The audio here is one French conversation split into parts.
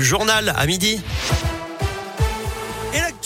journal à midi.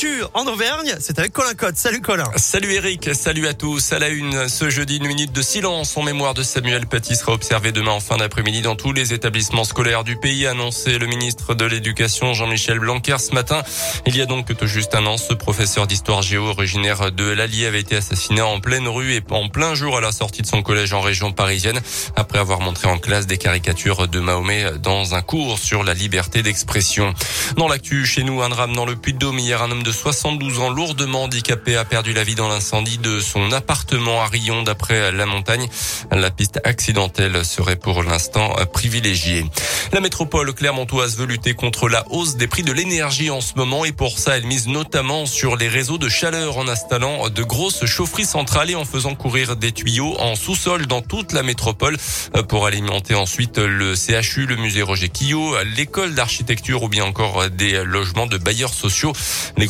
L'actu en Auvergne, c'est avec Colin Cotte. Salut Colin. Salut Eric, salut à tous. À la une, ce jeudi, une minute de silence en mémoire de Samuel Paty sera observée demain en fin d'après-midi dans tous les établissements scolaires du pays, annoncé le ministre de l'Éducation Jean-Michel Blanquer ce matin. Il y a donc tout juste un an, ce professeur d'histoire géo originaire de l'Allier avait été assassiné en pleine rue et en plein jour à la sortie de son collège en région parisienne après avoir montré en classe des caricatures de Mahomet dans un cours sur la liberté d'expression. Dans l'actu, chez nous, un drame dans le Puy-de-Dôme un homme de 72 ans lourdement handicapé a perdu la vie dans l'incendie de son appartement à Rion d'après la montagne. La piste accidentelle serait pour l'instant privilégiée. La métropole clermontoise veut lutter contre la hausse des prix de l'énergie en ce moment et pour ça elle mise notamment sur les réseaux de chaleur en installant de grosses chaufferies centrales et en faisant courir des tuyaux en sous-sol dans toute la métropole pour alimenter ensuite le CHU, le musée Roger Quillot, l'école d'architecture ou bien encore des logements de bailleurs sociaux.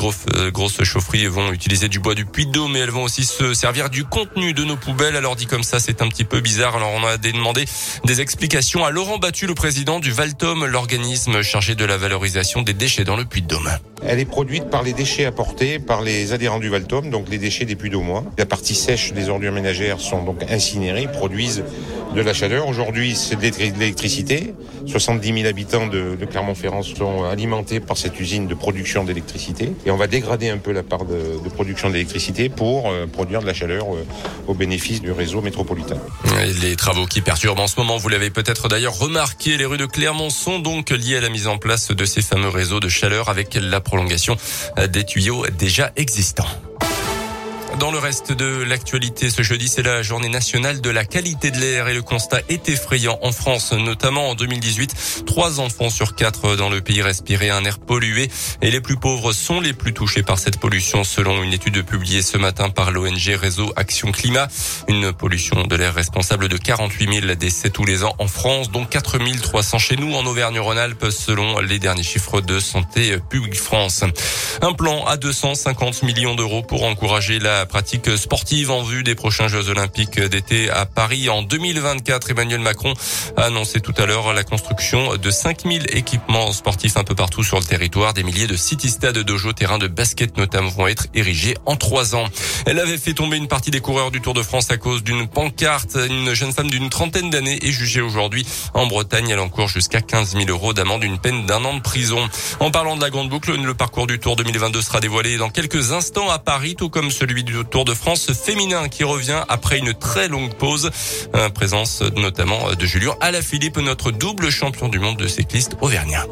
Grosses, euh, grosses chaufferies vont utiliser du bois du puits d'eau, mais elles vont aussi se servir du contenu de nos poubelles. Alors dit comme ça, c'est un petit peu bizarre. Alors on a demandé des explications à Laurent Battu, le président du Valtom, l'organisme chargé de la valorisation des déchets dans le puits de Dôme. Elle est produite par les déchets apportés par les adhérents du Valtom, donc les déchets des puits d'Aumois. La partie sèche des ordures ménagères sont donc incinérées, produisent de la chaleur. Aujourd'hui, c'est de l'électricité. 70 000 habitants de, Clermont-Ferrand sont alimentés par cette usine de production d'électricité. On va dégrader un peu la part de, production d'électricité pour euh, produire de la chaleur euh, au bénéfice du réseau métropolitain. Les travaux qui perturbent en ce moment, vous l'avez peut-être d'ailleurs remarqué, les rues de Clermont sont donc liées à la mise en place de ces fameux réseaux de chaleur avec la prolongation des tuyaux déjà existants. Dans le reste de l'actualité, ce jeudi, c'est la journée nationale de la qualité de l'air et le constat est effrayant en France, notamment en 2018. Trois enfants sur quatre dans le pays respiraient un air pollué et les plus pauvres sont les plus touchés par cette pollution selon une étude publiée ce matin par l'ONG Réseau Action Climat. Une pollution de l'air responsable de 48 000 décès tous les ans en France, dont 4 300 chez nous en Auvergne-Rhône-Alpes selon les derniers chiffres de Santé publique France. Un plan à 250 millions d'euros pour encourager la pratique sportive en vue des prochains Jeux Olympiques d'été à Paris en 2024. Emmanuel Macron a annoncé tout à l'heure la construction de 5000 équipements sportifs un peu partout sur le territoire. Des milliers de city-stades, dojo, terrains de basket notamment vont être érigés en trois ans. Elle avait fait tomber une partie des coureurs du Tour de France à cause d'une pancarte. Une jeune femme d'une trentaine d'années est jugée aujourd'hui en Bretagne. Elle encourt jusqu'à 15 000 euros d'amende, une peine d'un an de prison. En parlant de la grande boucle, le parcours du Tour 2022 sera dévoilé dans quelques instants à Paris, tout comme celui du Tour de France féminin qui revient après une très longue pause. Présence notamment de Julien Alaphilippe, notre double champion du monde de cycliste auvergnat.